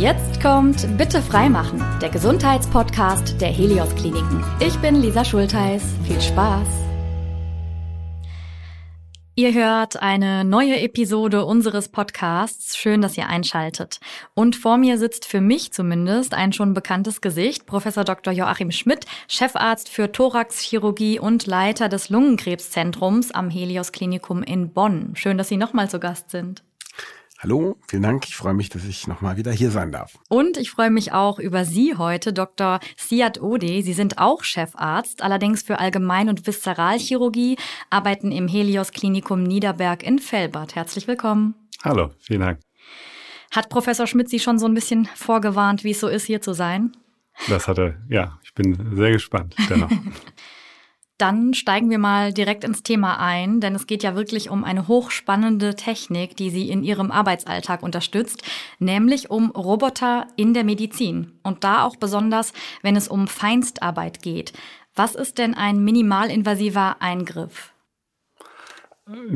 Jetzt kommt Bitte freimachen, der Gesundheitspodcast der Helios Kliniken. Ich bin Lisa Schultheiß. Viel Spaß! Ihr hört eine neue Episode unseres Podcasts. Schön, dass ihr einschaltet. Und vor mir sitzt für mich zumindest ein schon bekanntes Gesicht, Professor Dr. Joachim Schmidt, Chefarzt für Thoraxchirurgie und Leiter des Lungenkrebszentrums am Helios Klinikum in Bonn. Schön, dass Sie nochmal zu Gast sind. Hallo, vielen Dank. Ich freue mich, dass ich nochmal wieder hier sein darf. Und ich freue mich auch über Sie heute, Dr. Siad Ode. Sie sind auch Chefarzt, allerdings für Allgemein- und Viszeralchirurgie, arbeiten im Helios Klinikum Niederberg in Felbert. Herzlich willkommen. Hallo, vielen Dank. Hat Professor Schmidt Sie schon so ein bisschen vorgewarnt, wie es so ist, hier zu sein? Das hatte, ja, ich bin sehr gespannt dennoch. Dann steigen wir mal direkt ins Thema ein, denn es geht ja wirklich um eine hochspannende Technik, die Sie in Ihrem Arbeitsalltag unterstützt, nämlich um Roboter in der Medizin. Und da auch besonders, wenn es um Feinstarbeit geht. Was ist denn ein minimalinvasiver Eingriff?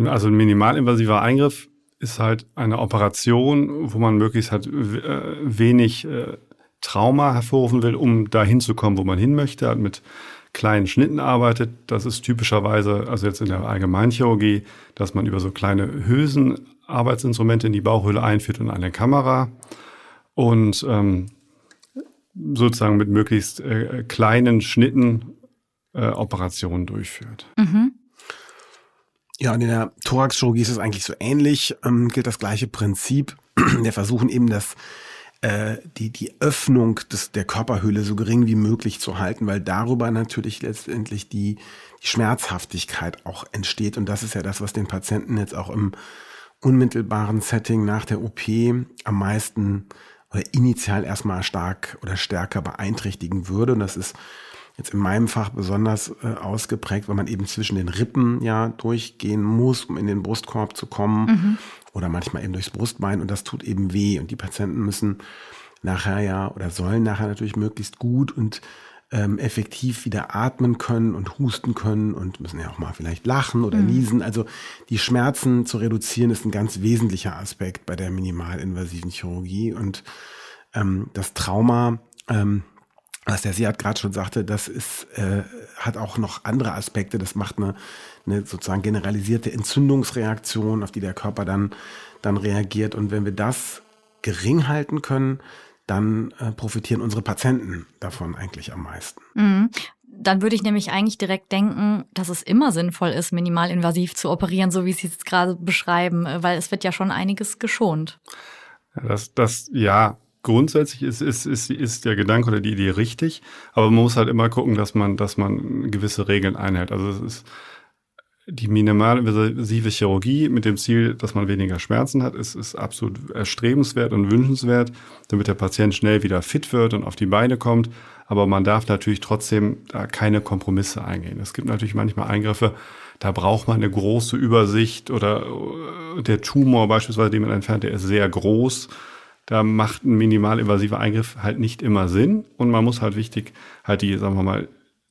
Also ein minimalinvasiver Eingriff ist halt eine Operation, wo man möglichst halt äh, wenig äh, Trauma hervorrufen will, um dahin zu kommen, wo man hin möchte, halt mit kleinen Schnitten arbeitet. Das ist typischerweise, also jetzt in der Allgemeinchirurgie, dass man über so kleine Hülsen Arbeitsinstrumente in die Bauchhöhle einführt und eine Kamera und ähm, sozusagen mit möglichst äh, kleinen Schnitten äh, Operationen durchführt. Mhm. Ja, und in der Thoraxchirurgie ist es eigentlich so ähnlich, ähm, gilt das gleiche Prinzip. Wir versuchen eben das äh, die, die Öffnung des, der Körperhöhle so gering wie möglich zu halten, weil darüber natürlich letztendlich die, die Schmerzhaftigkeit auch entsteht. Und das ist ja das, was den Patienten jetzt auch im unmittelbaren Setting nach der OP am meisten oder initial erstmal stark oder stärker beeinträchtigen würde. Und das ist jetzt in meinem Fach besonders äh, ausgeprägt, weil man eben zwischen den Rippen ja durchgehen muss, um in den Brustkorb zu kommen. Mhm oder manchmal eben durchs Brustbein und das tut eben weh. Und die Patienten müssen nachher ja oder sollen nachher natürlich möglichst gut und ähm, effektiv wieder atmen können und husten können und müssen ja auch mal vielleicht lachen oder mhm. niesen. Also die Schmerzen zu reduzieren ist ein ganz wesentlicher Aspekt bei der minimalinvasiven Chirurgie und ähm, das Trauma, ähm, was der Seat gerade schon sagte, das ist, äh, hat auch noch andere Aspekte. Das macht eine eine sozusagen generalisierte Entzündungsreaktion, auf die der Körper dann, dann reagiert. Und wenn wir das gering halten können, dann äh, profitieren unsere Patienten davon eigentlich am meisten. Mhm. Dann würde ich nämlich eigentlich direkt denken, dass es immer sinnvoll ist, minimalinvasiv zu operieren, so wie Sie es jetzt gerade beschreiben, weil es wird ja schon einiges geschont. Das, das, ja, grundsätzlich ist, ist, ist, ist der Gedanke oder die Idee richtig, aber man muss halt immer gucken, dass man, dass man gewisse Regeln einhält. Also es ist, die minimalinvasive Chirurgie mit dem Ziel, dass man weniger Schmerzen hat, ist, ist absolut erstrebenswert und wünschenswert, damit der Patient schnell wieder fit wird und auf die Beine kommt. Aber man darf natürlich trotzdem da keine Kompromisse eingehen. Es gibt natürlich manchmal Eingriffe, da braucht man eine große Übersicht oder äh, der Tumor beispielsweise, den man entfernt, der ist sehr groß. Da macht ein minimalinvasiver Eingriff halt nicht immer Sinn und man muss halt wichtig halt die, sagen wir mal,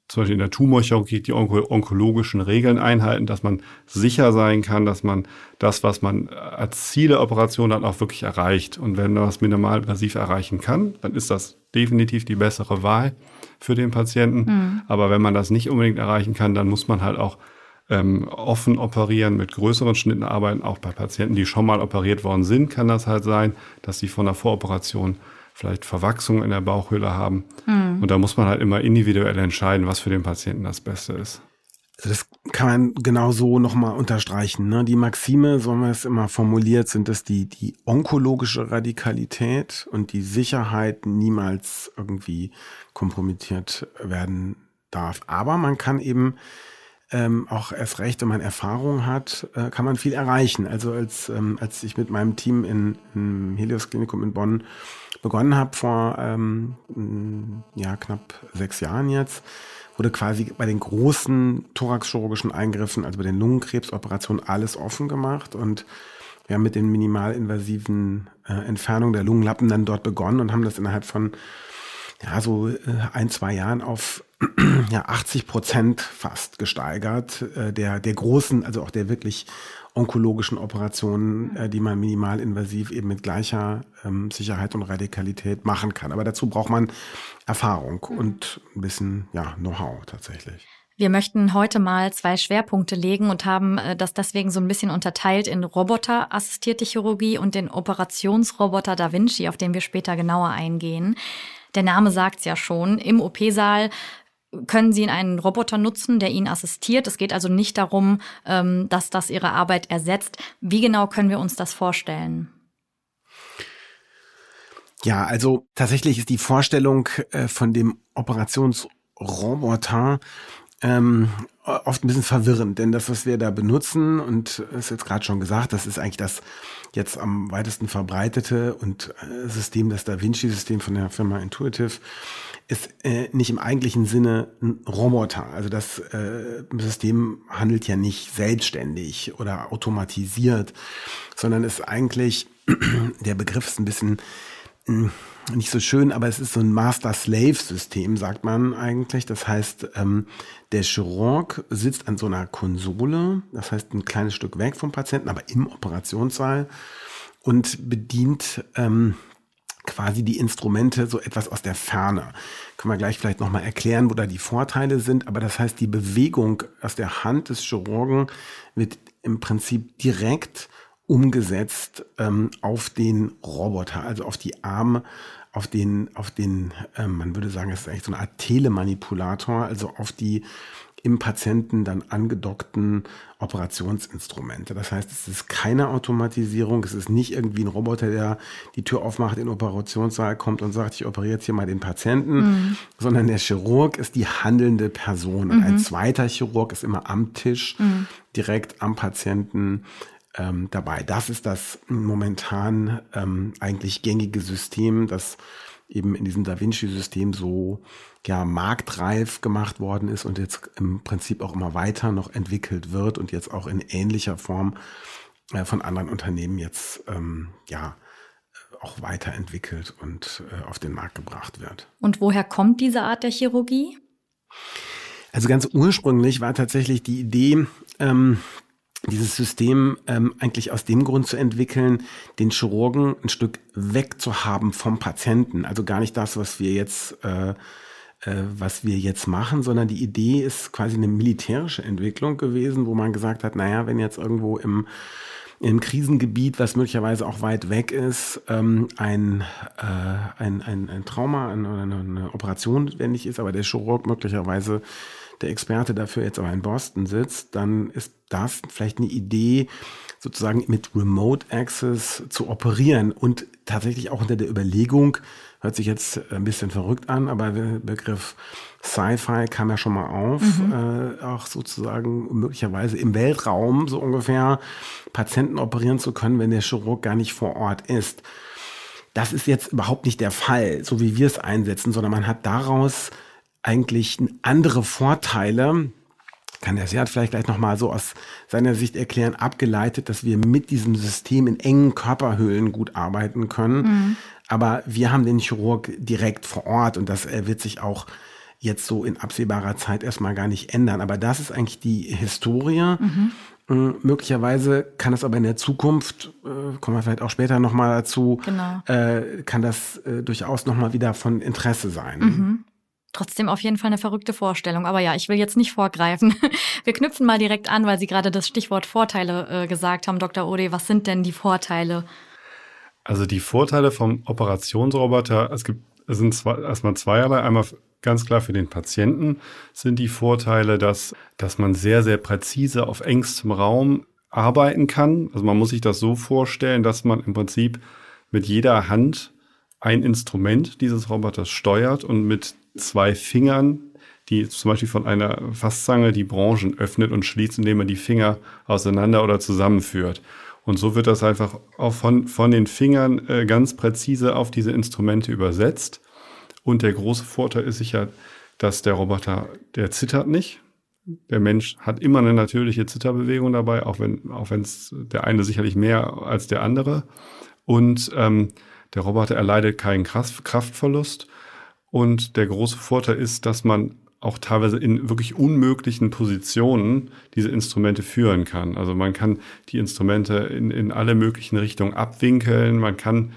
zum Beispiel in der Tumorchirurgie die onkologischen Regeln einhalten, dass man sicher sein kann, dass man das, was man als Ziel der Operation dann auch wirklich erreicht. Und wenn man das minimalinvasiv erreichen kann, dann ist das definitiv die bessere Wahl für den Patienten. Mhm. Aber wenn man das nicht unbedingt erreichen kann, dann muss man halt auch ähm, offen operieren, mit größeren Schnitten arbeiten. Auch bei Patienten, die schon mal operiert worden sind, kann das halt sein, dass sie von der Voroperation vielleicht Verwachsungen in der Bauchhöhle haben. Mhm. Und da muss man halt immer individuell entscheiden, was für den Patienten das Beste ist. Also das kann man genau so nochmal unterstreichen. Ne? Die Maxime, so haben wir es immer formuliert, sind es die, die onkologische Radikalität und die Sicherheit niemals irgendwie kompromittiert werden darf. Aber man kann eben ähm, auch erst recht, wenn man Erfahrung hat, äh, kann man viel erreichen. Also als, ähm, als ich mit meinem Team in, im Helios Klinikum in Bonn begonnen habe vor ähm, ja, knapp sechs Jahren jetzt, wurde quasi bei den großen thoraxchirurgischen Eingriffen, also bei den Lungenkrebsoperationen, alles offen gemacht und wir haben mit den minimalinvasiven äh, Entfernungen der Lungenlappen dann dort begonnen und haben das innerhalb von ja, so äh, ein, zwei Jahren auf ja 80 Prozent fast gesteigert äh, der der großen, also auch der wirklich onkologischen Operationen, äh, die man minimalinvasiv eben mit gleicher ähm, Sicherheit und Radikalität machen kann. Aber dazu braucht man Erfahrung und ein bisschen ja Know-how tatsächlich. Wir möchten heute mal zwei Schwerpunkte legen und haben äh, das deswegen so ein bisschen unterteilt in roboterassistierte Chirurgie und den Operationsroboter Da Vinci, auf den wir später genauer eingehen. Der Name sagt's ja schon. Im OP-Saal können Sie einen Roboter nutzen, der Ihnen assistiert. Es geht also nicht darum, ähm, dass das Ihre Arbeit ersetzt. Wie genau können wir uns das vorstellen? Ja, also tatsächlich ist die Vorstellung äh, von dem Operationsroboter ähm, oft ein bisschen verwirrend, denn das, was wir da benutzen, und ist jetzt gerade schon gesagt, das ist eigentlich das jetzt am weitesten verbreitete und äh, System, das Da Vinci-System von der Firma Intuitive, ist äh, nicht im eigentlichen Sinne ein Roboter. Also das äh, System handelt ja nicht selbstständig oder automatisiert, sondern ist eigentlich, der Begriff ist ein bisschen hm, nicht so schön, aber es ist so ein Master-Slave-System, sagt man eigentlich. Das heißt, ähm, der Chirurg sitzt an so einer Konsole, das heißt ein kleines Stück weg vom Patienten, aber im Operationssaal und bedient ähm, quasi die Instrumente so etwas aus der Ferne. Können wir gleich vielleicht nochmal erklären, wo da die Vorteile sind. Aber das heißt, die Bewegung aus der Hand des Chirurgen wird im Prinzip direkt umgesetzt ähm, auf den Roboter, also auf die Arme, auf den, auf den, ähm, man würde sagen, es ist eigentlich so eine Art Telemanipulator, also auf die im Patienten dann angedockten Operationsinstrumente. Das heißt, es ist keine Automatisierung, es ist nicht irgendwie ein Roboter, der die Tür aufmacht, in den Operationssaal kommt und sagt, ich operiere jetzt hier mal den Patienten, mhm. sondern der Chirurg ist die handelnde Person. Und mhm. ein zweiter Chirurg ist immer am Tisch, mhm. direkt am Patienten ähm, dabei. Das ist das momentan ähm, eigentlich gängige System, das eben in diesem Da Vinci-System so ja marktreif gemacht worden ist und jetzt im Prinzip auch immer weiter noch entwickelt wird und jetzt auch in ähnlicher Form äh, von anderen Unternehmen jetzt ähm, ja auch weiterentwickelt und äh, auf den Markt gebracht wird. Und woher kommt diese Art der Chirurgie? Also ganz ursprünglich war tatsächlich die Idee, ähm, dieses System ähm, eigentlich aus dem Grund zu entwickeln, den Chirurgen ein Stück wegzuhaben vom Patienten. Also gar nicht das, was wir jetzt, äh, was wir jetzt machen, sondern die Idee ist quasi eine militärische Entwicklung gewesen, wo man gesagt hat, naja, wenn jetzt irgendwo im im Krisengebiet, was möglicherweise auch weit weg ist, ähm, ein, äh, ein, ein, ein Trauma eine, eine Operation notwendig ist, aber der Chirurg möglicherweise der Experte dafür jetzt aber in Boston sitzt, dann ist das vielleicht eine Idee, sozusagen mit Remote Access zu operieren und tatsächlich auch unter der Überlegung, hört sich jetzt ein bisschen verrückt an, aber der Begriff Sci-Fi kam ja schon mal auf, mhm. äh, auch sozusagen möglicherweise im Weltraum so ungefähr Patienten operieren zu können, wenn der Chirurg gar nicht vor Ort ist. Das ist jetzt überhaupt nicht der Fall, so wie wir es einsetzen, sondern man hat daraus eigentlich andere Vorteile, kann der Seat vielleicht gleich nochmal so aus seiner Sicht erklären, abgeleitet, dass wir mit diesem System in engen Körperhöhlen gut arbeiten können. Mhm. Aber wir haben den Chirurg direkt vor Ort und das wird sich auch jetzt so in absehbarer Zeit erstmal gar nicht ändern. Aber das ist eigentlich die Historie. Mhm. Hm, möglicherweise kann es aber in der Zukunft, äh, kommen wir vielleicht auch später nochmal dazu, genau. äh, kann das äh, durchaus nochmal wieder von Interesse sein. Mhm. Trotzdem auf jeden Fall eine verrückte Vorstellung. Aber ja, ich will jetzt nicht vorgreifen. Wir knüpfen mal direkt an, weil Sie gerade das Stichwort Vorteile äh, gesagt haben, Dr. Ode. Was sind denn die Vorteile? Also die Vorteile vom Operationsroboter, es gibt es sind zwei, erstmal zweierlei. Einmal ganz klar für den Patienten sind die Vorteile, dass, dass man sehr, sehr präzise auf engstem Raum arbeiten kann. Also man muss sich das so vorstellen, dass man im Prinzip mit jeder Hand ein Instrument dieses Roboters steuert und mit zwei Fingern, die zum Beispiel von einer Fasszange die Branchen öffnet und schließt, indem man die Finger auseinander oder zusammenführt. Und so wird das einfach auch von, von den Fingern äh, ganz präzise auf diese Instrumente übersetzt. Und der große Vorteil ist sicher, dass der Roboter, der zittert nicht. Der Mensch hat immer eine natürliche Zitterbewegung dabei, auch wenn auch wenn es der eine sicherlich mehr als der andere. Und ähm, der Roboter erleidet keinen Kraftverlust und der große Vorteil ist, dass man auch teilweise in wirklich unmöglichen Positionen diese Instrumente führen kann. Also man kann die Instrumente in, in alle möglichen Richtungen abwinkeln. Man kann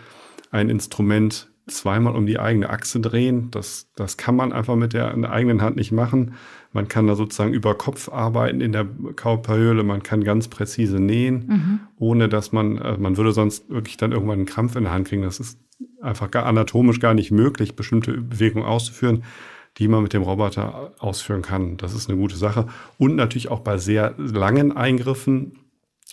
ein Instrument zweimal um die eigene Achse drehen. Das, das kann man einfach mit der, der eigenen Hand nicht machen. Man kann da sozusagen über Kopf arbeiten in der Körperhöhle. Man kann ganz präzise nähen, mhm. ohne dass man, also man würde sonst wirklich dann irgendwann einen Krampf in der Hand kriegen. Das ist einfach gar anatomisch gar nicht möglich, bestimmte Bewegungen auszuführen die man mit dem Roboter ausführen kann. Das ist eine gute Sache. Und natürlich auch bei sehr langen Eingriffen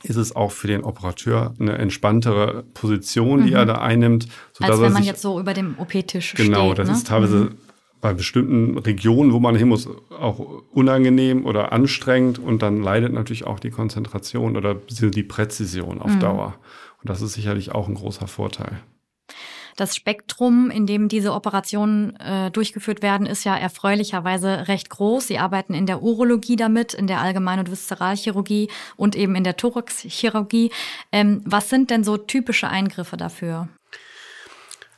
ist es auch für den Operateur eine entspanntere Position, die mhm. er da einnimmt. Als wenn man jetzt so über dem OP-Tisch steht. Genau, das ne? ist teilweise mhm. bei bestimmten Regionen, wo man hin muss, auch unangenehm oder anstrengend und dann leidet natürlich auch die Konzentration oder die Präzision auf mhm. Dauer. Und das ist sicherlich auch ein großer Vorteil. Das Spektrum, in dem diese Operationen äh, durchgeführt werden, ist ja erfreulicherweise recht groß. Sie arbeiten in der Urologie damit, in der Allgemein- und Viszeralchirurgie und eben in der Thoraxchirurgie. Ähm, was sind denn so typische Eingriffe dafür?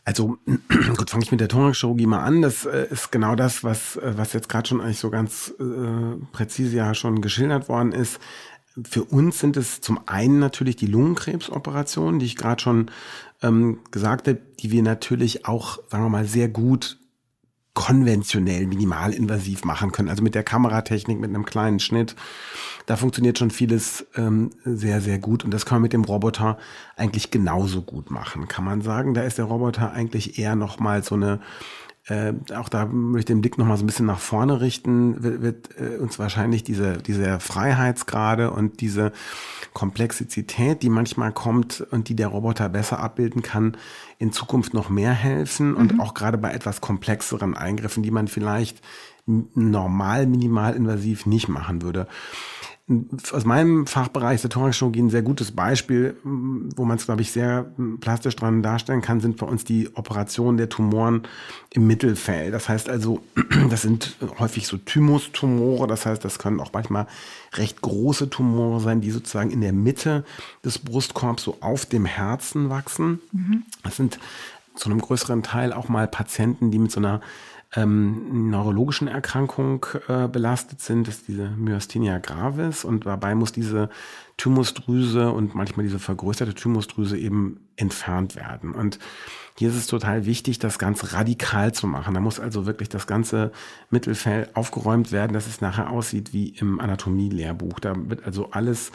Also gut, fange ich mit der Thoraxchirurgie mal an. Das äh, ist genau das, was, äh, was jetzt gerade schon eigentlich so ganz äh, präzise ja schon geschildert worden ist. Für uns sind es zum einen natürlich die Lungenkrebsoperationen, die ich gerade schon ähm, gesagt habe, die wir natürlich auch, sagen wir mal, sehr gut konventionell minimalinvasiv machen können. Also mit der Kameratechnik, mit einem kleinen Schnitt. Da funktioniert schon vieles ähm, sehr, sehr gut. Und das kann man mit dem Roboter eigentlich genauso gut machen, kann man sagen. Da ist der Roboter eigentlich eher nochmal so eine äh, auch da möchte ich den Blick nochmal so ein bisschen nach vorne richten, wird, wird äh, uns wahrscheinlich diese, diese Freiheitsgrade und diese Komplexität, die manchmal kommt und die der Roboter besser abbilden kann, in Zukunft noch mehr helfen und mhm. auch gerade bei etwas komplexeren Eingriffen, die man vielleicht normal minimalinvasiv nicht machen würde aus meinem Fachbereich der Thoraxchirurgie ein sehr gutes Beispiel, wo man es, glaube ich, sehr plastisch dran darstellen kann, sind bei uns die Operationen der Tumoren im Mittelfeld. Das heißt also, das sind häufig so Thymustumore, das heißt, das können auch manchmal recht große Tumore sein, die sozusagen in der Mitte des Brustkorbs so auf dem Herzen wachsen. Mhm. Das sind zu einem größeren Teil auch mal Patienten, die mit so einer ähm, neurologischen Erkrankung äh, belastet sind, das ist diese Myasthenia gravis und dabei muss diese Thymusdrüse und manchmal diese vergrößerte Thymusdrüse eben entfernt werden. Und hier ist es total wichtig, das ganz radikal zu machen. Da muss also wirklich das ganze Mittelfeld aufgeräumt werden, dass es nachher aussieht wie im Anatomie-Lehrbuch. Da wird also alles,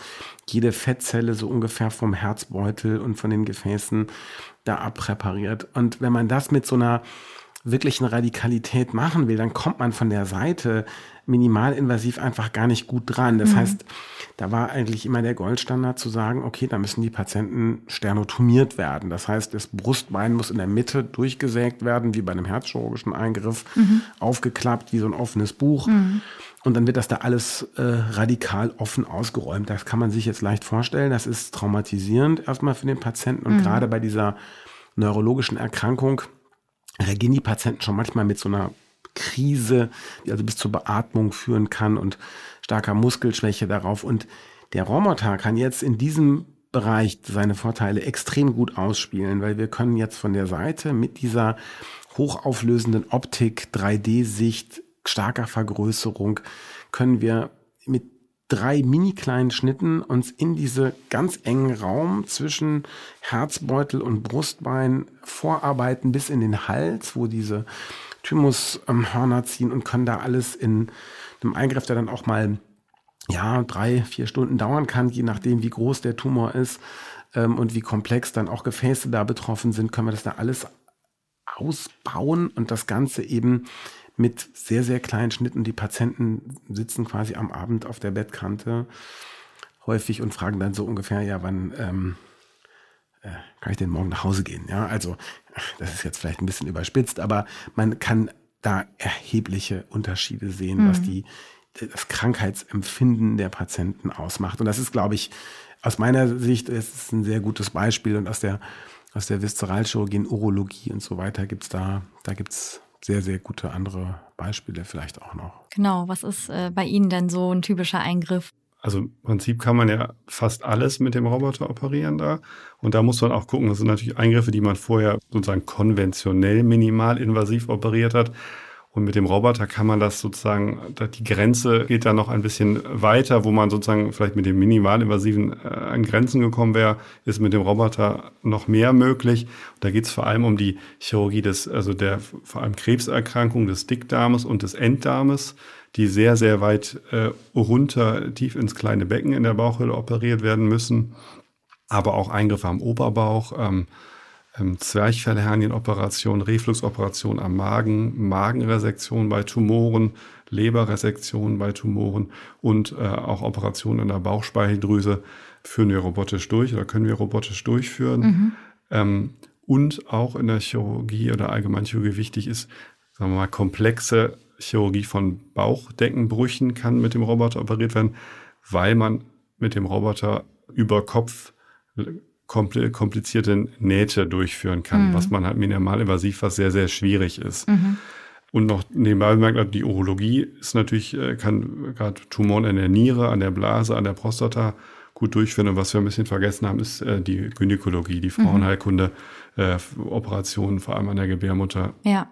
jede Fettzelle so ungefähr vom Herzbeutel und von den Gefäßen da abpräpariert. Und wenn man das mit so einer wirklichen Radikalität machen will, dann kommt man von der Seite minimalinvasiv einfach gar nicht gut dran. Das mhm. heißt, da war eigentlich immer der Goldstandard zu sagen, okay, da müssen die Patienten sternotomiert werden. Das heißt, das Brustbein muss in der Mitte durchgesägt werden, wie bei einem herzchirurgischen Eingriff, mhm. aufgeklappt wie so ein offenes Buch. Mhm. Und dann wird das da alles äh, radikal offen ausgeräumt. Das kann man sich jetzt leicht vorstellen. Das ist traumatisierend erstmal für den Patienten. Und mhm. gerade bei dieser neurologischen Erkrankung reagieren die Patienten schon manchmal mit so einer Krise, die also bis zur Beatmung führen kann und starker Muskelschwäche darauf. Und der Roboter kann jetzt in diesem Bereich seine Vorteile extrem gut ausspielen, weil wir können jetzt von der Seite mit dieser hochauflösenden Optik, 3D-Sicht, starker Vergrößerung, können wir mit drei mini kleinen Schnitten uns in diese ganz engen Raum zwischen Herzbeutel und Brustbein vorarbeiten bis in den Hals, wo diese Thymushörner ziehen und können da alles in einem Eingriff, der dann auch mal ja, drei, vier Stunden dauern kann, je nachdem, wie groß der Tumor ist ähm, und wie komplex dann auch Gefäße da betroffen sind, können wir das da alles ausbauen und das Ganze eben mit sehr, sehr kleinen Schnitten. Die Patienten sitzen quasi am Abend auf der Bettkante häufig und fragen dann so ungefähr, ja, wann ähm, äh, kann ich denn morgen nach Hause gehen? Ja, also das ist jetzt vielleicht ein bisschen überspitzt, aber man kann da erhebliche Unterschiede sehen, mhm. was die das Krankheitsempfinden der Patienten ausmacht. Und das ist, glaube ich, aus meiner Sicht ist es ein sehr gutes Beispiel und aus der aus der Viszeralchirurgie, Urologie und so weiter gibt's da, da gibt's sehr, sehr gute andere Beispiele vielleicht auch noch. Genau, was ist äh, bei Ihnen denn so ein typischer Eingriff? Also im Prinzip kann man ja fast alles mit dem Roboter operieren da. Und da muss man auch gucken, das sind natürlich Eingriffe, die man vorher sozusagen konventionell minimal invasiv operiert hat. Und mit dem Roboter kann man das sozusagen, die Grenze geht da noch ein bisschen weiter, wo man sozusagen vielleicht mit dem minimalinvasiven äh, an Grenzen gekommen wäre, ist mit dem Roboter noch mehr möglich. Da geht es vor allem um die Chirurgie des, also der vor allem Krebserkrankung des Dickdarmes und des Enddarmes, die sehr, sehr weit äh, runter, tief ins kleine Becken in der Bauchhöhle operiert werden müssen. Aber auch Eingriffe am Oberbauch. Ähm, ähm, Zwerchfellhernien-Operation, Refluxoperation am Magen, Magenresektion bei Tumoren, Leberresektion bei Tumoren und äh, auch Operationen in der Bauchspeicheldrüse führen wir robotisch durch oder können wir robotisch durchführen. Mhm. Ähm, und auch in der Chirurgie oder Allgemeinchirurgie wichtig ist, sagen wir mal, komplexe Chirurgie von Bauchdeckenbrüchen kann mit dem Roboter operiert werden, weil man mit dem Roboter über Kopf komplizierte Nähte durchführen kann, mhm. was man halt minimalinvasiv, was sehr, sehr schwierig ist. Mhm. Und noch nebenbei bemerkt, die Urologie ist natürlich, äh, kann gerade Tumoren in der Niere, an der Blase, an der Prostata gut durchführen. Und was wir ein bisschen vergessen haben, ist äh, die Gynäkologie, die mhm. Frauenheilkunde, äh, Operationen, vor allem an der Gebärmutter. Ja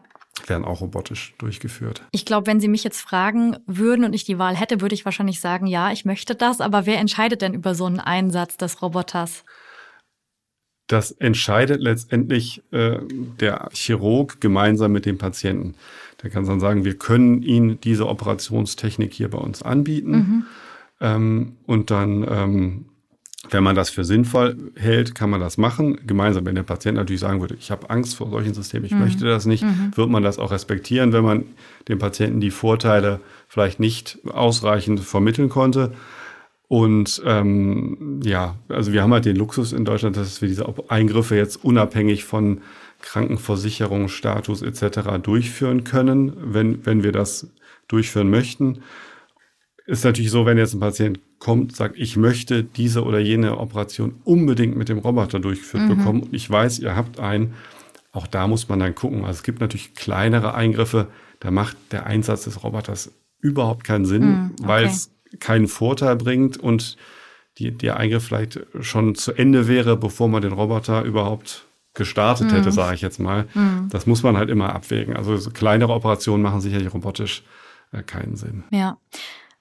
werden auch robotisch durchgeführt. Ich glaube, wenn Sie mich jetzt fragen würden und ich die Wahl hätte, würde ich wahrscheinlich sagen, ja, ich möchte das. Aber wer entscheidet denn über so einen Einsatz des Roboters? Das entscheidet letztendlich äh, der Chirurg gemeinsam mit dem Patienten. Der kann dann sagen, wir können Ihnen diese Operationstechnik hier bei uns anbieten. Mhm. Ähm, und dann, ähm, wenn man das für sinnvoll hält, kann man das machen. Gemeinsam, wenn der Patient natürlich sagen würde, ich habe Angst vor solchen Systemen, ich mhm. möchte das nicht, mhm. wird man das auch respektieren, wenn man dem Patienten die Vorteile vielleicht nicht ausreichend vermitteln konnte. Und ähm, ja, also wir haben halt den Luxus in Deutschland, dass wir diese Eingriffe jetzt unabhängig von Krankenversicherungsstatus etc. durchführen können, wenn, wenn wir das durchführen möchten. Ist natürlich so, wenn jetzt ein Patient kommt, sagt, ich möchte diese oder jene Operation unbedingt mit dem Roboter durchgeführt mhm. bekommen. Ich weiß, ihr habt einen. Auch da muss man dann gucken. Also es gibt natürlich kleinere Eingriffe, da macht der Einsatz des Roboters überhaupt keinen Sinn, mhm, okay. weil es keinen Vorteil bringt und die, der Eingriff vielleicht schon zu Ende wäre, bevor man den Roboter überhaupt gestartet mhm. hätte, sage ich jetzt mal. Mhm. Das muss man halt immer abwägen. Also so kleinere Operationen machen sicherlich robotisch äh, keinen Sinn. Ja.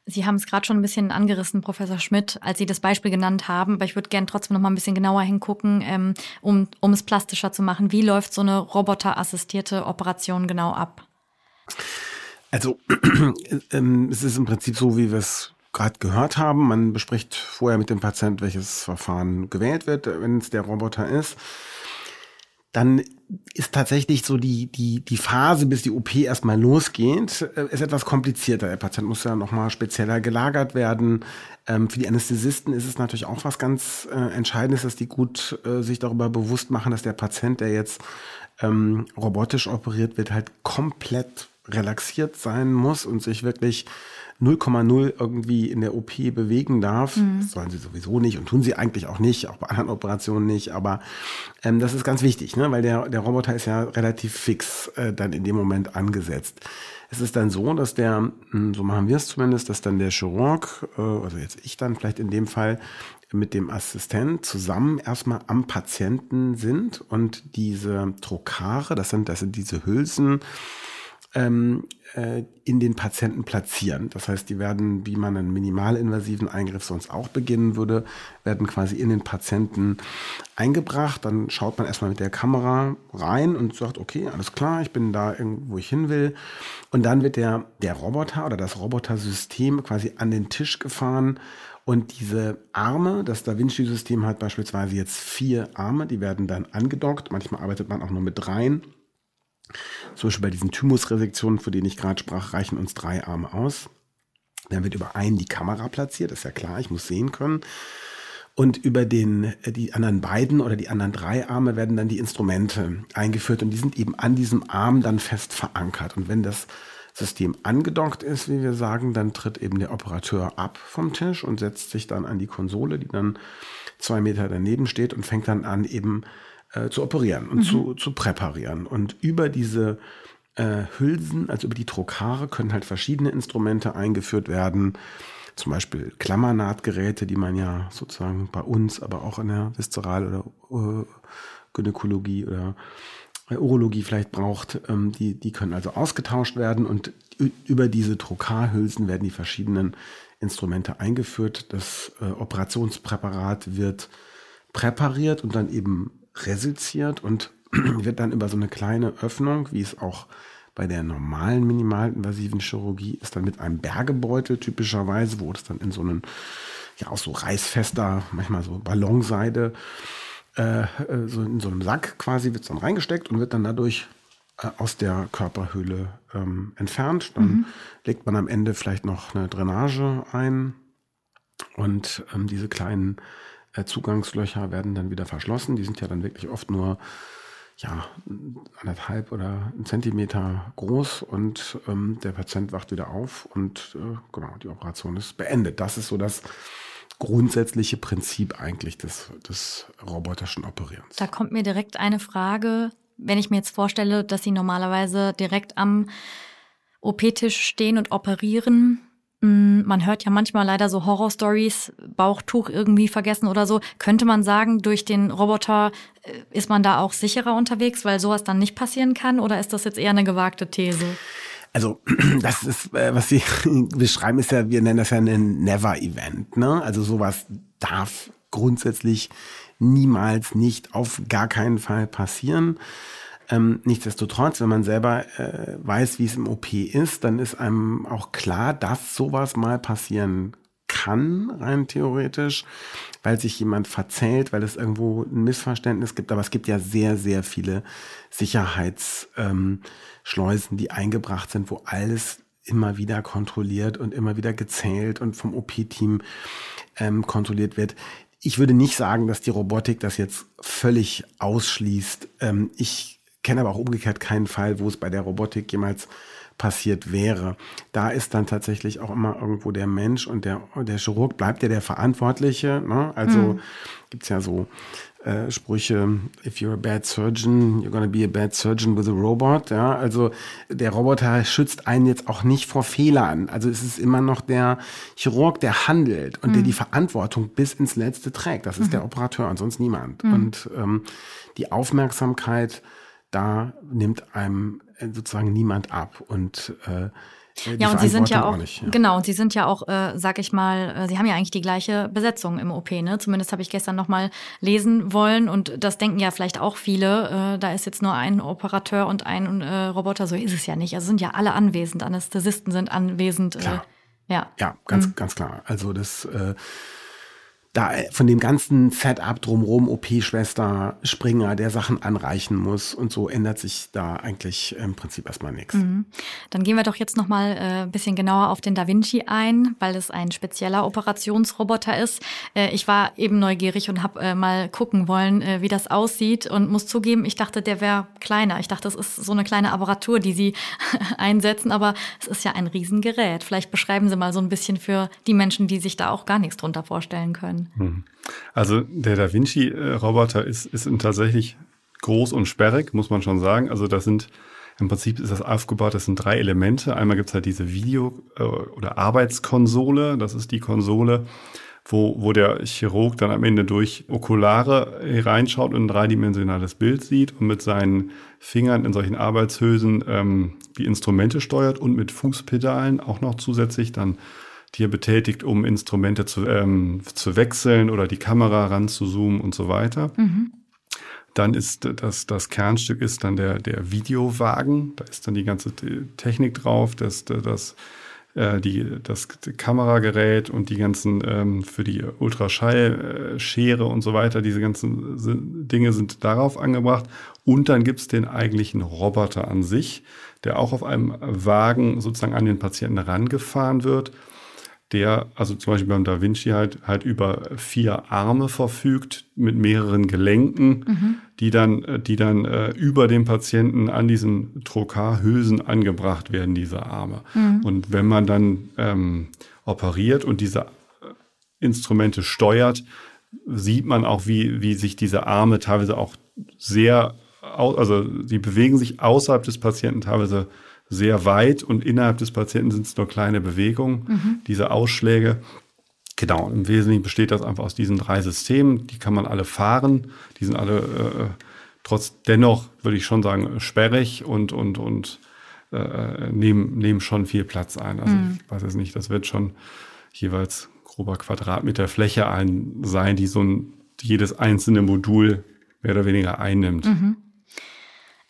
Sie haben es gerade schon ein bisschen angerissen, Professor Schmidt, als Sie das Beispiel genannt haben, aber ich würde gerne trotzdem noch mal ein bisschen genauer hingucken, ähm, um, um es plastischer zu machen. Wie läuft so eine roboterassistierte Operation genau ab? Also ähm, es ist im Prinzip so, wie wir es gerade gehört haben. Man bespricht vorher mit dem Patient, welches Verfahren gewählt wird, wenn es der Roboter ist. Dann ist tatsächlich so die, die, die Phase, bis die OP erstmal losgeht, äh, ist etwas komplizierter. Der Patient muss ja nochmal spezieller gelagert werden. Ähm, für die Anästhesisten ist es natürlich auch was ganz äh, Entscheidendes, dass die gut äh, sich darüber bewusst machen, dass der Patient, der jetzt ähm, robotisch operiert wird, halt komplett relaxiert sein muss und sich wirklich 0,0 irgendwie in der OP bewegen darf. Mhm. Das sollen sie sowieso nicht und tun sie eigentlich auch nicht, auch bei anderen Operationen nicht. Aber ähm, das ist ganz wichtig, ne? weil der, der Roboter ist ja relativ fix äh, dann in dem Moment angesetzt. Es ist dann so, dass der, hm, so machen wir es zumindest, dass dann der Chirurg, äh, also jetzt ich dann vielleicht in dem Fall, mit dem Assistent zusammen erstmal am Patienten sind und diese Trokare, das sind, das sind diese Hülsen, ähm, äh, in den Patienten platzieren. Das heißt, die werden, wie man einen minimalinvasiven Eingriff sonst auch beginnen würde, werden quasi in den Patienten eingebracht. Dann schaut man erstmal mit der Kamera rein und sagt, okay, alles klar, ich bin da irgendwo, wo ich hin will. Und dann wird der, der Roboter oder das Robotersystem quasi an den Tisch gefahren und diese Arme, das Da Vinci-System hat beispielsweise jetzt vier Arme, die werden dann angedockt. Manchmal arbeitet man auch nur mit dreien. Zum Beispiel bei diesen Thymusresektionen, für denen ich gerade sprach, reichen uns drei Arme aus. Dann wird über einen die Kamera platziert, ist ja klar, ich muss sehen können. Und über den, äh, die anderen beiden oder die anderen drei Arme werden dann die Instrumente eingeführt und die sind eben an diesem Arm dann fest verankert. Und wenn das System angedockt ist, wie wir sagen, dann tritt eben der Operateur ab vom Tisch und setzt sich dann an die Konsole, die dann zwei Meter daneben steht und fängt dann an, eben äh, zu operieren und mhm. zu, zu präparieren. Und über diese äh, Hülsen, also über die Trokare, können halt verschiedene Instrumente eingeführt werden. Zum Beispiel Klammernahtgeräte, die man ja sozusagen bei uns, aber auch in der Viszeral- oder äh, Gynäkologie oder Urologie vielleicht braucht, ähm, die, die können also ausgetauscht werden und über diese Trokarhülsen werden die verschiedenen Instrumente eingeführt. Das äh, Operationspräparat wird präpariert und dann eben resiziert und wird dann über so eine kleine Öffnung, wie es auch bei der normalen minimalinvasiven Chirurgie ist, dann mit einem Bergebeutel typischerweise, wo das dann in so einen, ja auch so reißfester, manchmal so Ballonseide, äh, äh so in so einem Sack quasi wird es dann reingesteckt und wird dann dadurch äh, aus der Körperhöhle ähm, entfernt. Dann mhm. legt man am Ende vielleicht noch eine Drainage ein und ähm, diese kleinen Zugangslöcher werden dann wieder verschlossen. Die sind ja dann wirklich oft nur ja, anderthalb oder ein Zentimeter groß und ähm, der Patient wacht wieder auf und äh, genau, die Operation ist beendet. Das ist so das grundsätzliche Prinzip eigentlich des, des roboterischen Operierens. Da kommt mir direkt eine Frage wenn ich mir jetzt vorstelle, dass sie normalerweise direkt am OP-Tisch stehen und operieren, man hört ja manchmal leider so Horror-Stories, Bauchtuch irgendwie vergessen oder so. Könnte man sagen, durch den Roboter äh, ist man da auch sicherer unterwegs, weil sowas dann nicht passieren kann? Oder ist das jetzt eher eine gewagte These? Also das ist, äh, was Sie beschreiben, ist ja, wir nennen das ja ein Never-Event. Ne? Also sowas darf grundsätzlich niemals nicht auf gar keinen Fall passieren. Ähm, nichtsdestotrotz, wenn man selber äh, weiß, wie es im OP ist, dann ist einem auch klar, dass sowas mal passieren kann, rein theoretisch, weil sich jemand verzählt, weil es irgendwo ein Missverständnis gibt. Aber es gibt ja sehr, sehr viele Sicherheitsschleusen, ähm, die eingebracht sind, wo alles immer wieder kontrolliert und immer wieder gezählt und vom OP-Team ähm, kontrolliert wird. Ich würde nicht sagen, dass die Robotik das jetzt völlig ausschließt. Ähm, ich kenne aber auch umgekehrt keinen Fall, wo es bei der Robotik jemals passiert wäre. Da ist dann tatsächlich auch immer irgendwo der Mensch und der, der Chirurg bleibt ja der Verantwortliche. Ne? Also mhm. gibt's ja so äh, Sprüche, if you're a bad surgeon, you're gonna be a bad surgeon with a robot. Ja, also der Roboter schützt einen jetzt auch nicht vor Fehlern. Also es ist immer noch der Chirurg, der handelt und mhm. der die Verantwortung bis ins Letzte trägt. Das ist mhm. der Operateur und sonst niemand. Mhm. Und ähm, die Aufmerksamkeit da nimmt einem äh, sozusagen niemand ab und äh, äh, ja, und Sie sind ja auch, auch nicht, ja. genau, und Sie sind ja auch, äh, sag ich mal, äh, Sie haben ja eigentlich die gleiche Besetzung im OP, ne? Zumindest habe ich gestern noch mal lesen wollen und das denken ja vielleicht auch viele. Äh, da ist jetzt nur ein Operateur und ein äh, Roboter, so ist es ja nicht. Also sind ja alle anwesend, Anästhesisten sind anwesend. Äh, klar. ja, ja, ganz, mhm. ganz klar. Also das äh, da äh, von dem ganzen Setup drumherum, OP-Schwester, Springer, der Sachen anreichen muss und so ändert sich da eigentlich im Prinzip erstmal nichts. Mhm. Dann gehen wir doch jetzt nochmal äh, ein bisschen genauer auf den Da Vinci ein, weil es ein spezieller Operationsroboter ist. Äh, ich war eben neugierig und habe äh, mal gucken wollen, äh, wie das aussieht und muss zugeben, ich dachte, der wäre kleiner. Ich dachte, das ist so eine kleine Apparatur, die Sie einsetzen, aber es ist ja ein Riesengerät. Vielleicht beschreiben Sie mal so ein bisschen für die Menschen, die sich da auch gar nichts drunter vorstellen können. Hm. Also der Da Vinci-Roboter ist, ist tatsächlich groß und sperrig, muss man schon sagen. Also das sind im Prinzip ist das aufgebaut, das sind drei Elemente. Einmal gibt es halt diese Video- äh, oder Arbeitskonsole, das ist die Konsole, wo, wo der Chirurg dann am Ende durch Okulare reinschaut und ein dreidimensionales Bild sieht und mit seinen Fingern in solchen Arbeitshülsen ähm, die Instrumente steuert und mit Fußpedalen auch noch zusätzlich dann die er betätigt, um Instrumente zu, ähm, zu wechseln oder die Kamera ranzuzoomen und so weiter. Mhm. Dann ist das, das Kernstück ist dann der, der Videowagen. Da ist dann die ganze Technik drauf, das, das, äh, die, das Kameragerät und die ganzen ähm, für die Ultraschallschere und so weiter. Diese ganzen Dinge sind darauf angebracht. Und dann gibt es den eigentlichen Roboter an sich, der auch auf einem Wagen sozusagen an den Patienten rangefahren wird der, also zum Beispiel beim Da Vinci halt, halt über vier Arme verfügt mit mehreren Gelenken, mhm. die dann, die dann äh, über dem Patienten an diesen Trokarhülsen angebracht werden, diese Arme. Mhm. Und wenn man dann ähm, operiert und diese Instrumente steuert, sieht man auch, wie, wie sich diese Arme teilweise auch sehr, also die bewegen sich außerhalb des Patienten teilweise sehr weit und innerhalb des Patienten sind es nur kleine Bewegungen, mhm. diese Ausschläge. Genau, im Wesentlichen besteht das einfach aus diesen drei Systemen. Die kann man alle fahren. Die sind alle äh, trotz dennoch würde ich schon sagen sperrig und und und äh, nehmen nehmen schon viel Platz ein. Also mhm. ich weiß es nicht, das wird schon jeweils grober Quadratmeter Fläche ein sein, die so ein jedes einzelne Modul mehr oder weniger einnimmt. Mhm.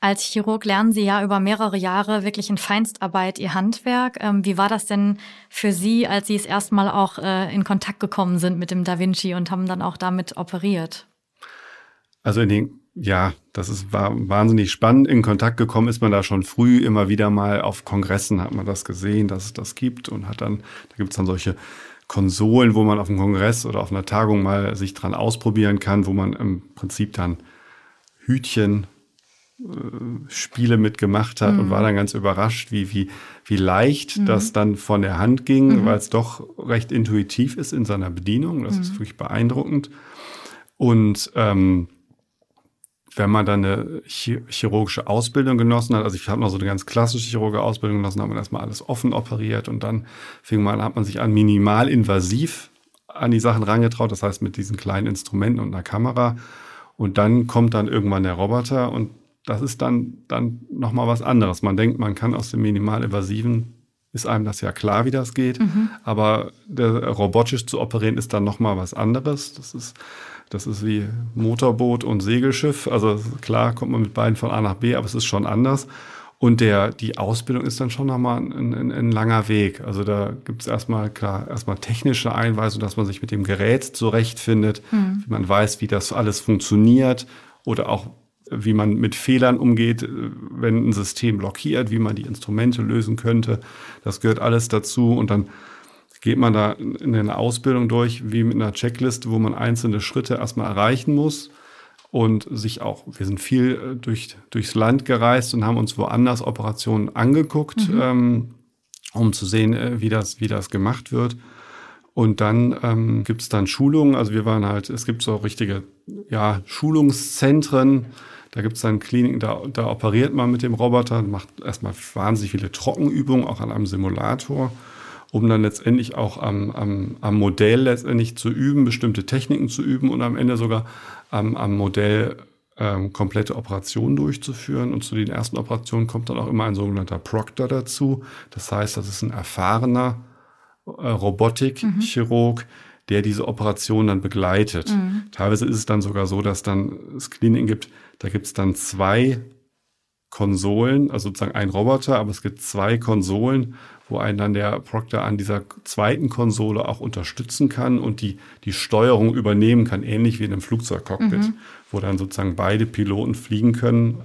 Als Chirurg lernen Sie ja über mehrere Jahre wirklich in Feinstarbeit Ihr Handwerk. Ähm, wie war das denn für Sie, als Sie es erstmal auch äh, in Kontakt gekommen sind mit dem Da Vinci und haben dann auch damit operiert? Also in den, ja, das ist, war wahnsinnig spannend. In Kontakt gekommen ist man da schon früh immer wieder mal auf Kongressen hat man das gesehen, dass es das gibt und hat dann, da gibt es dann solche Konsolen, wo man auf einem Kongress oder auf einer Tagung mal sich dran ausprobieren kann, wo man im Prinzip dann Hütchen Spiele mitgemacht hat mhm. und war dann ganz überrascht, wie, wie, wie leicht mhm. das dann von der Hand ging, mhm. weil es doch recht intuitiv ist in seiner Bedienung. Das ist mhm. wirklich beeindruckend. Und ähm, wenn man dann eine chirurgische Ausbildung genossen hat, also ich habe noch so eine ganz klassische chirurgische Ausbildung genossen, hat man erstmal alles offen operiert und dann fing man, hat man sich an minimalinvasiv an die Sachen rangetraut, das heißt mit diesen kleinen Instrumenten und einer Kamera. Und dann kommt dann irgendwann der Roboter und das ist dann, dann nochmal was anderes. Man denkt, man kann aus dem Minimalinvasiven, ist einem das ja klar, wie das geht, mhm. aber der, robotisch zu operieren ist dann nochmal was anderes. Das ist, das ist wie Motorboot und Segelschiff. Also klar kommt man mit beiden von A nach B, aber es ist schon anders. Und der, die Ausbildung ist dann schon nochmal ein, ein, ein langer Weg. Also da gibt es erstmal klar, erstmal technische Einweisungen, dass man sich mit dem Gerät zurechtfindet, mhm. wie man weiß, wie das alles funktioniert oder auch wie man mit Fehlern umgeht, wenn ein System blockiert, wie man die Instrumente lösen könnte. Das gehört alles dazu. Und dann geht man da in eine Ausbildung durch, wie mit einer Checkliste, wo man einzelne Schritte erstmal erreichen muss und sich auch, wir sind viel äh, durch, durchs Land gereist und haben uns woanders Operationen angeguckt, mhm. ähm, um zu sehen, äh, wie das, wie das gemacht wird. Und dann ähm, gibt es dann Schulungen. Also wir waren halt, es gibt so richtige ja, Schulungszentren, da gibt es dann Kliniken, da, da operiert man mit dem Roboter, macht erstmal wahnsinnig viele Trockenübungen, auch an einem Simulator, um dann letztendlich auch am, am, am Modell letztendlich zu üben, bestimmte Techniken zu üben und am Ende sogar am, am Modell ähm, komplette Operationen durchzuführen. Und zu den ersten Operationen kommt dann auch immer ein sogenannter Proctor dazu. Das heißt, das ist ein erfahrener äh, Robotikchirurg, mhm der diese Operation dann begleitet. Mhm. Teilweise ist es dann sogar so, dass dann es Kliniken gibt, da gibt es dann zwei Konsolen, also sozusagen ein Roboter, aber es gibt zwei Konsolen, wo einen dann der Proctor an dieser zweiten Konsole auch unterstützen kann und die, die Steuerung übernehmen kann, ähnlich wie in einem Flugzeugcockpit, mhm. wo dann sozusagen beide Piloten fliegen können,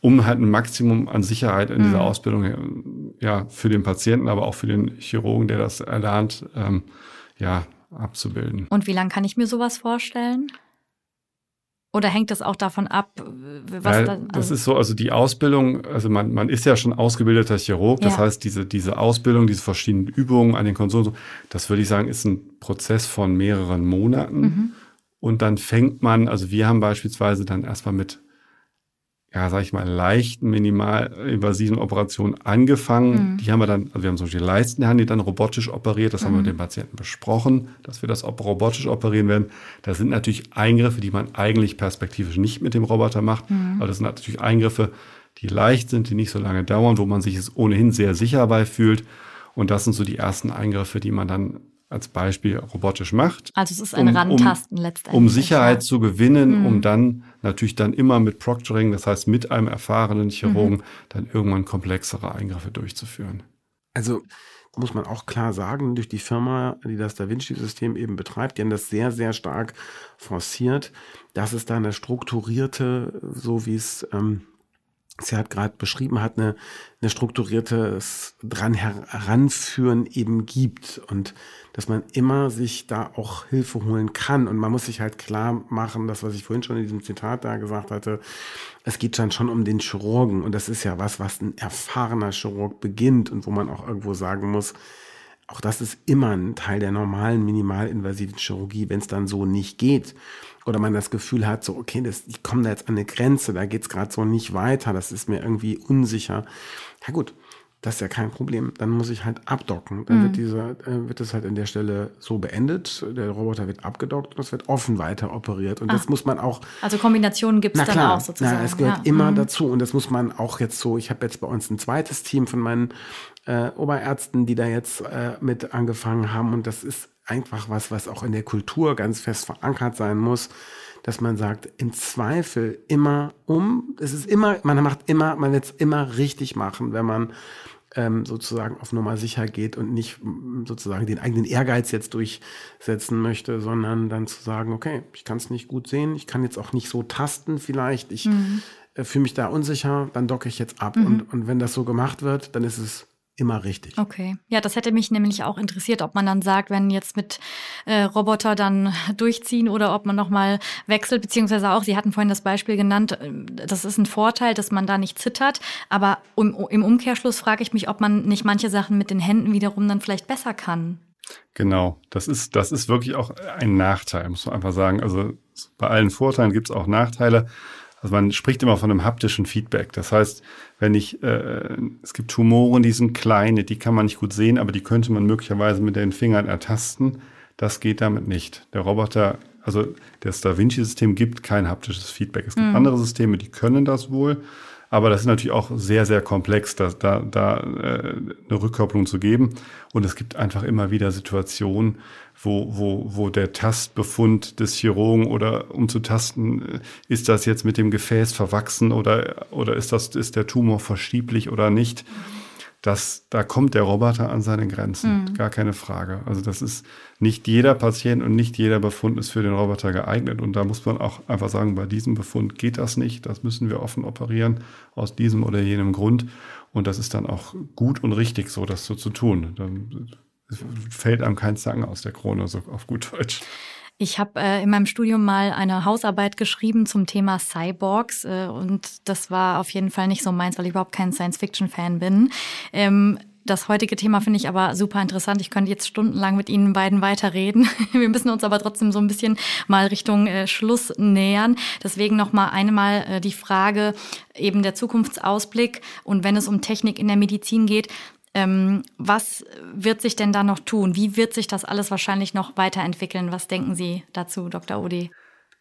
um halt ein Maximum an Sicherheit in mhm. dieser Ausbildung, ja, für den Patienten, aber auch für den Chirurgen, der das erlernt, ähm, ja, abzubilden. Und wie lange kann ich mir sowas vorstellen? Oder hängt das auch davon ab, was ja, dann, also Das ist so, also die Ausbildung, also man, man ist ja schon ausgebildeter Chirurg, das ja. heißt, diese, diese Ausbildung, diese verschiedenen Übungen an den Konsolen, das würde ich sagen, ist ein Prozess von mehreren Monaten. Mhm. Und dann fängt man, also wir haben beispielsweise dann erstmal mit ja, sag ich mal, leichten, minimalinvasiven Operationen angefangen. Mhm. Die haben wir dann, also wir haben zum Beispiel Leistenherren, die dann robotisch operiert. Das mhm. haben wir mit mhm. dem Patienten besprochen, dass wir das robotisch operieren werden. Das sind natürlich Eingriffe, die man eigentlich perspektivisch nicht mit dem Roboter macht. Mhm. Aber das sind natürlich Eingriffe, die leicht sind, die nicht so lange dauern, wo man sich es ohnehin sehr sicher bei fühlt. Und das sind so die ersten Eingriffe, die man dann als Beispiel robotisch macht. Also es ist ein um, Rantasten um, letztendlich. Um Sicherheit ja. zu gewinnen, mhm. um dann natürlich dann immer mit Proctoring, das heißt mit einem erfahrenen Chirurgen, mhm. dann irgendwann komplexere Eingriffe durchzuführen. Also muss man auch klar sagen, durch die Firma, die das Da Vinci-System eben betreibt, die haben das sehr, sehr stark forciert, dass es da eine strukturierte, so wie es ähm, sie hat gerade beschrieben hat, eine, eine strukturiertes dran heranführen eben gibt und dass man immer sich da auch Hilfe holen kann. Und man muss sich halt klar machen, das was ich vorhin schon in diesem Zitat da gesagt hatte, es geht dann schon um den Chirurgen. Und das ist ja was, was ein erfahrener Chirurg beginnt und wo man auch irgendwo sagen muss, auch das ist immer ein Teil der normalen minimalinvasiven Chirurgie, wenn es dann so nicht geht oder man das Gefühl hat, so, okay, das, ich komme da jetzt an eine Grenze, da geht es gerade so nicht weiter, das ist mir irgendwie unsicher. Ja gut, das ist ja kein Problem. Dann muss ich halt abdocken. Dann Mhm. wird dieser, äh, wird das halt an der Stelle so beendet. Der Roboter wird abgedockt und es wird offen weiter operiert. Und das muss man auch Also Kombinationen gibt es dann klar, auch sozusagen. Na, es gehört ja. immer Mhm. dazu und das muss man auch jetzt so. Ich habe jetzt bei uns ein zweites Team von meinen äh, Oberärzten, die da jetzt äh, mit angefangen haben und das ist einfach was, was auch in der Kultur ganz fest verankert sein muss, dass man sagt, im Zweifel immer um. Es ist immer, man macht immer, man wird es immer richtig machen, wenn man ähm, sozusagen auf Nummer sicher geht und nicht sozusagen den eigenen Ehrgeiz jetzt durchsetzen möchte, sondern dann zu sagen, okay, ich kann es nicht gut sehen, ich kann jetzt auch nicht so tasten vielleicht, ich äh, fühle mich da unsicher, dann docke ich jetzt ab. Und, und wenn das so gemacht wird, dann ist es immer richtig. Okay. Ja, das hätte mich nämlich auch interessiert, ob man dann sagt, wenn jetzt mit äh, Roboter dann durchziehen oder ob man nochmal wechselt, beziehungsweise auch, Sie hatten vorhin das Beispiel genannt, äh, das ist ein Vorteil, dass man da nicht zittert. Aber im, im Umkehrschluss frage ich mich, ob man nicht manche Sachen mit den Händen wiederum dann vielleicht besser kann. Genau, das ist, das ist wirklich auch ein Nachteil, muss man einfach sagen. Also bei allen Vorteilen gibt es auch Nachteile. Also man spricht immer von einem haptischen Feedback. Das heißt, wenn ich, äh, es gibt Tumoren, die sind kleine, die kann man nicht gut sehen, aber die könnte man möglicherweise mit den Fingern ertasten. Das geht damit nicht. Der Roboter, also das Da Vinci-System gibt kein haptisches Feedback. Es gibt andere Systeme, die können das wohl. Aber das ist natürlich auch sehr, sehr komplex, da, da, da äh, eine Rückkopplung zu geben. Und es gibt einfach immer wieder Situationen, wo, wo, wo der Tastbefund des Chirurgen oder um zu tasten, äh, ist das jetzt mit dem Gefäß verwachsen oder, oder ist, das, ist der Tumor verschieblich oder nicht. Das, da kommt der Roboter an seine Grenzen, gar keine Frage. Also das ist nicht jeder Patient und nicht jeder Befund ist für den Roboter geeignet. Und da muss man auch einfach sagen, bei diesem Befund geht das nicht. Das müssen wir offen operieren aus diesem oder jenem Grund. Und das ist dann auch gut und richtig so, das so zu tun. Dann fällt einem kein Zacken aus der Krone, so auf gut Deutsch. Ich habe äh, in meinem Studium mal eine Hausarbeit geschrieben zum Thema Cyborgs äh, und das war auf jeden Fall nicht so meins, weil ich überhaupt kein Science-Fiction-Fan bin. Ähm, das heutige Thema finde ich aber super interessant. Ich könnte jetzt stundenlang mit Ihnen beiden weiterreden. Wir müssen uns aber trotzdem so ein bisschen mal Richtung äh, Schluss nähern. Deswegen noch mal einmal äh, die Frage eben der Zukunftsausblick und wenn es um Technik in der Medizin geht, ähm, was wird sich denn da noch tun? Wie wird sich das alles wahrscheinlich noch weiterentwickeln? Was denken Sie dazu, Dr. Odi?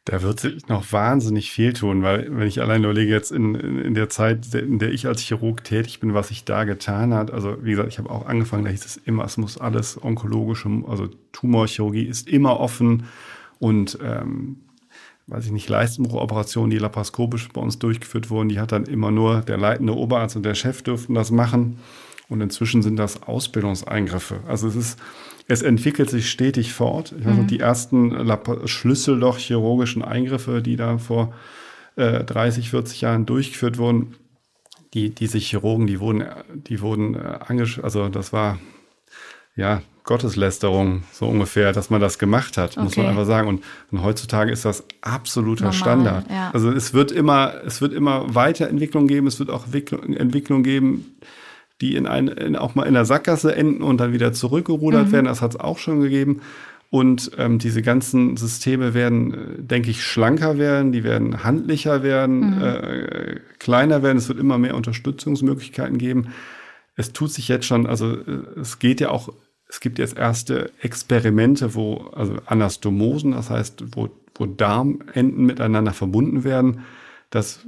Da wird sich noch wahnsinnig viel tun, weil wenn ich allein überlege, jetzt in, in der Zeit, in der ich als Chirurg tätig bin, was sich da getan hat, also wie gesagt, ich habe auch angefangen, da hieß es immer, es muss alles onkologische, also Tumorchirurgie ist immer offen und ähm, weiß ich nicht, Leistenbruchoperationen, die laparoskopisch bei uns durchgeführt wurden, die hat dann immer nur der leitende Oberarzt und der Chef dürften das machen. Und inzwischen sind das Ausbildungseingriffe. Also es ist, es entwickelt sich stetig fort. Ich weiß noch, die ersten Lap- Schlüsselloch-chirurgischen Eingriffe, die da vor äh, 30, 40 Jahren durchgeführt wurden, die, diese Chirurgen, die wurden, die wurden äh, angesch also das war ja Gotteslästerung, so ungefähr, dass man das gemacht hat, muss man Okay. einfach sagen. Und, und heutzutage ist das absoluter Normal, Standard. ja. Also es wird immer, es wird immer Weiterentwicklung geben, es wird auch Entwicklung, Entwicklung geben, die in ein, in, auch mal in der Sackgasse enden und dann wieder zurückgerudert werden. Das hat es auch schon gegeben. Und ähm, diese ganzen Systeme werden, äh, denke ich, schlanker werden, die werden handlicher werden, äh, kleiner werden. Es wird immer mehr Unterstützungsmöglichkeiten geben. Es tut sich jetzt schon, also äh, es geht ja auch, es gibt jetzt erste Experimente, wo, also Anastomosen, das heißt, wo, wo Darmenden miteinander verbunden werden, dass,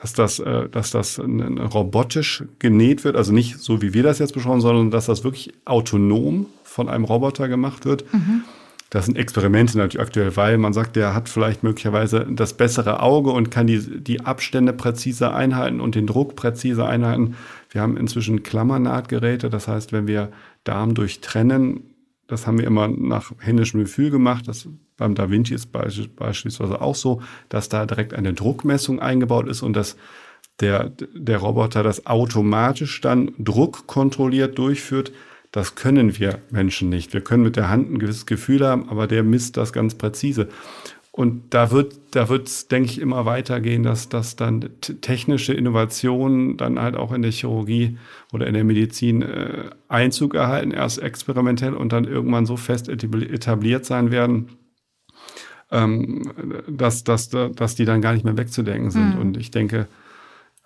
dass das, äh, dass das robotisch genäht wird, also nicht so wie wir das jetzt beschauen, sondern dass das wirklich autonom von einem Roboter gemacht wird. Das sind Experimente natürlich aktuell, weil man sagt, der hat vielleicht möglicherweise das bessere Auge und kann die, die Abstände präziser einhalten und den Druck präziser einhalten. Wir haben inzwischen Klammernahtgeräte, das heißt, wenn wir Darm durchtrennen, das haben wir immer nach händischem Gefühl gemacht. Das beim Da Vinci ist beispielsweise auch so, dass da direkt eine Druckmessung eingebaut ist und dass der, der Roboter das automatisch dann druckkontrolliert durchführt. Das können wir Menschen nicht. Wir können mit der Hand ein gewisses Gefühl haben, aber der misst das ganz präzise. Und da wird, da wird es, denke ich, immer weitergehen, dass, dass dann technische Innovationen dann halt auch in der Chirurgie oder in der Medizin äh, Einzug erhalten, erst experimentell und dann irgendwann so fest etabli- etabliert sein werden, ähm, dass, dass, dass die dann gar nicht mehr wegzudenken sind. Und ich denke,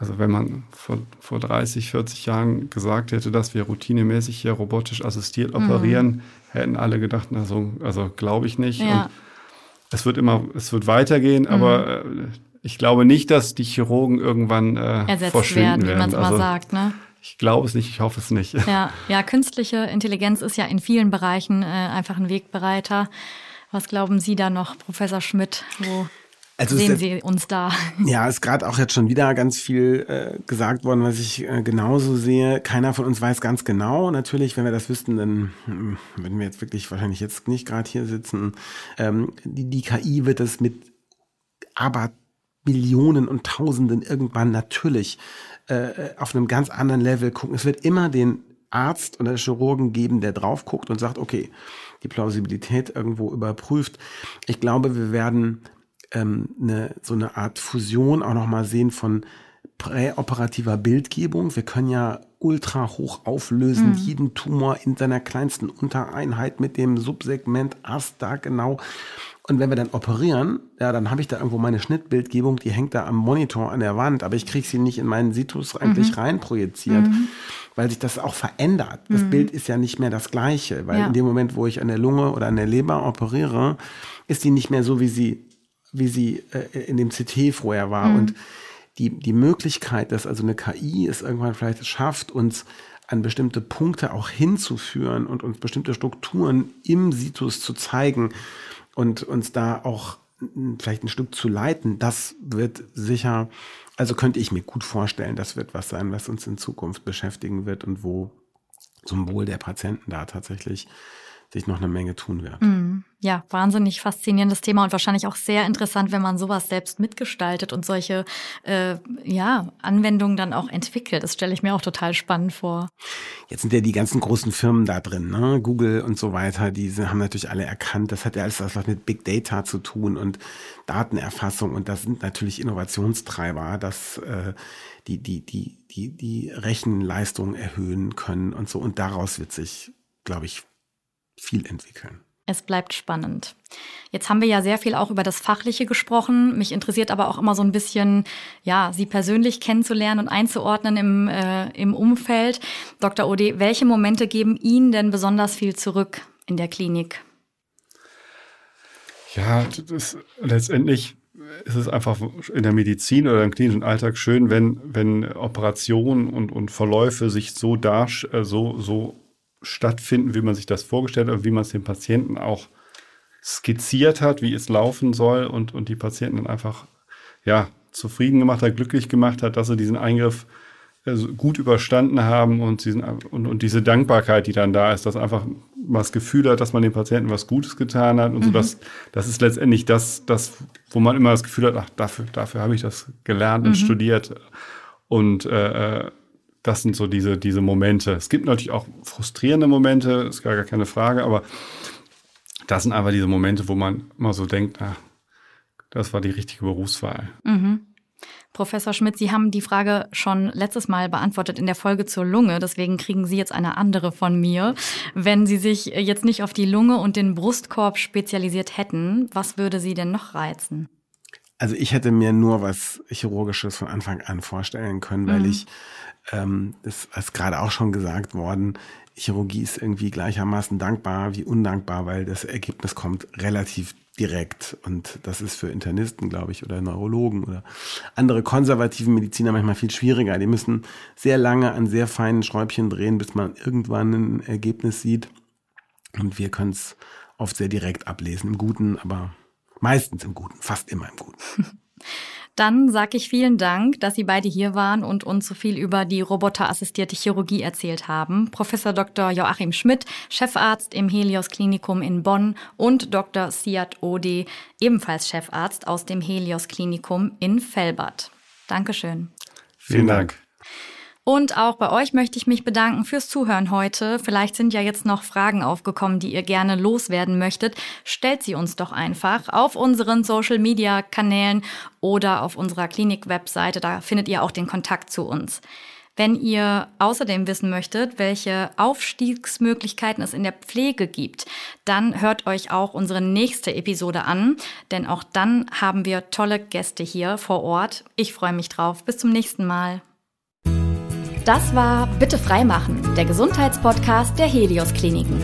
also wenn man vor, vor 30, 40 Jahren gesagt hätte, dass wir routinemäßig hier robotisch assistiert operieren, mhm. hätten alle gedacht, also, also glaube ich nicht. Ja. Und es wird immer, es wird weitergehen, mhm. aber äh, ich glaube nicht, dass die Chirurgen irgendwann äh, Ersetzt verschwinden werden, wie man es immer also, sagt, ne? Ich glaube es nicht, ich hoffe es nicht. Ja, ja, künstliche Intelligenz ist ja in vielen Bereichen äh, einfach ein Wegbereiter. Was glauben Sie da noch, Professor Schmidt? Wo also sehen Sie uns da? Ja, ist gerade auch jetzt schon wieder ganz viel äh, gesagt worden, was ich äh, genauso sehe. Keiner von uns weiß ganz genau. Natürlich, wenn wir das wüssten, dann hm, würden wir jetzt wirklich wahrscheinlich jetzt nicht gerade hier sitzen. Ähm, die, die KI wird es mit aber Millionen und Tausenden irgendwann natürlich äh, auf einem ganz anderen Level gucken. Es wird immer den Arzt oder Chirurgen geben, der drauf guckt und sagt, okay, die Plausibilität irgendwo überprüft. Ich glaube, wir werden ähm, eine, so eine Art Fusion auch nochmal sehen von präoperativer Bildgebung. Wir können ja ultra hoch auflösen, mhm. jeden Tumor in seiner kleinsten Untereinheit mit dem Subsegment Ast da genau und wenn wir dann operieren, ja, dann habe ich da irgendwo meine Schnittbildgebung, die hängt da am Monitor an der Wand, aber ich kriege sie nicht in meinen Situs eigentlich mhm. rein projiziert, mhm. weil sich das auch verändert. Das mhm. Bild ist ja nicht mehr das gleiche, weil ja. in dem Moment, wo ich an der Lunge oder an der Leber operiere, ist die nicht mehr so, wie sie, wie sie äh, in dem CT vorher war. Mhm. Und die, die Möglichkeit, dass also eine KI es irgendwann vielleicht schafft, uns an bestimmte Punkte auch hinzuführen und uns bestimmte Strukturen im Situs zu zeigen, und uns da auch vielleicht ein Stück zu leiten, das wird sicher, also könnte ich mir gut vorstellen, das wird was sein, was uns in Zukunft beschäftigen wird und wo zum Wohl der Patienten da tatsächlich sich noch eine Menge tun wird. Mm, ja, wahnsinnig faszinierendes Thema und wahrscheinlich auch sehr interessant, wenn man sowas selbst mitgestaltet und solche äh, ja, Anwendungen dann auch entwickelt. Das stelle ich mir auch total spannend vor. Jetzt sind ja die ganzen großen Firmen da drin, ne? Google und so weiter, die haben natürlich alle erkannt, das hat ja alles was mit Big Data zu tun und Datenerfassung und das sind natürlich Innovationstreiber, dass äh, die, die, die, die, die Rechenleistung erhöhen können und so. Und daraus wird sich, glaube ich, viel entwickeln. Es bleibt spannend. Jetzt haben wir ja sehr viel auch über das Fachliche gesprochen. Mich interessiert aber auch immer so ein bisschen, ja, Sie persönlich kennenzulernen und einzuordnen im, äh, im Umfeld. Dr. Ode, welche Momente geben Ihnen denn besonders viel zurück in der Klinik? Ja, das, letztendlich ist es einfach in der Medizin oder im klinischen Alltag schön, wenn, wenn Operationen und, und Verläufe sich so, dar, äh, so, so stattfinden, wie man sich das vorgestellt hat und wie man es dem Patienten auch skizziert hat, wie es laufen soll und, und die Patienten dann einfach ja, zufrieden gemacht hat, glücklich gemacht hat, dass sie diesen Eingriff also gut überstanden haben und, diesen, und, und diese Dankbarkeit, die dann da ist, dass einfach man das Gefühl hat, dass man dem Patienten was Gutes getan hat und mhm. so, dass das ist letztendlich das, das, wo man immer das Gefühl hat, ach, dafür, dafür habe ich das gelernt und mhm. studiert. Und äh, äh das sind so diese, diese Momente. Es gibt natürlich auch frustrierende Momente, ist gar, gar keine Frage, aber das sind einfach diese Momente, wo man immer so denkt, ah, das war die richtige Berufswahl. Mhm. Professor Schmidt, Sie haben die Frage schon letztes Mal beantwortet in der Folge zur Lunge. Deswegen kriegen Sie jetzt eine andere von mir. Wenn Sie sich jetzt nicht auf die Lunge und den Brustkorb spezialisiert hätten, was würde Sie denn noch reizen? Also ich hätte mir nur was Chirurgisches von Anfang an vorstellen können, weil mhm. ich ähm, das ist gerade auch schon gesagt worden, Chirurgie ist irgendwie gleichermaßen dankbar wie undankbar, weil das Ergebnis kommt relativ direkt. Und das ist für Internisten, glaube ich, oder Neurologen oder andere konservativen Mediziner manchmal viel schwieriger. Die müssen sehr lange an sehr feinen Schräubchen drehen, bis man irgendwann ein Ergebnis sieht. Und wir können es oft sehr direkt ablesen, im Guten, aber meistens im Guten, fast immer im Guten. Dann sage ich vielen Dank, dass Sie beide hier waren und uns so viel über die roboterassistierte Chirurgie erzählt haben. Professor Dr. Joachim Schmidt, Chefarzt im Helios Klinikum in Bonn und Dr. Siad Ode, ebenfalls Chefarzt aus dem Helios Klinikum in Fellbad. Dankeschön. Vielen Dank. Und auch bei euch möchte ich mich bedanken fürs Zuhören heute. Vielleicht sind ja jetzt noch Fragen aufgekommen, die ihr gerne loswerden möchtet. Stellt sie uns doch einfach auf unseren Social-Media-Kanälen oder auf unserer Klinik-Webseite. Da findet ihr auch den Kontakt zu uns. Wenn ihr außerdem wissen möchtet, welche Aufstiegsmöglichkeiten es in der Pflege gibt, dann hört euch auch unsere nächste Episode an, denn auch dann haben wir tolle Gäste hier vor Ort. Ich freue mich drauf. Bis zum nächsten Mal. Das war Bitte freimachen, der Gesundheitspodcast der Helios Kliniken.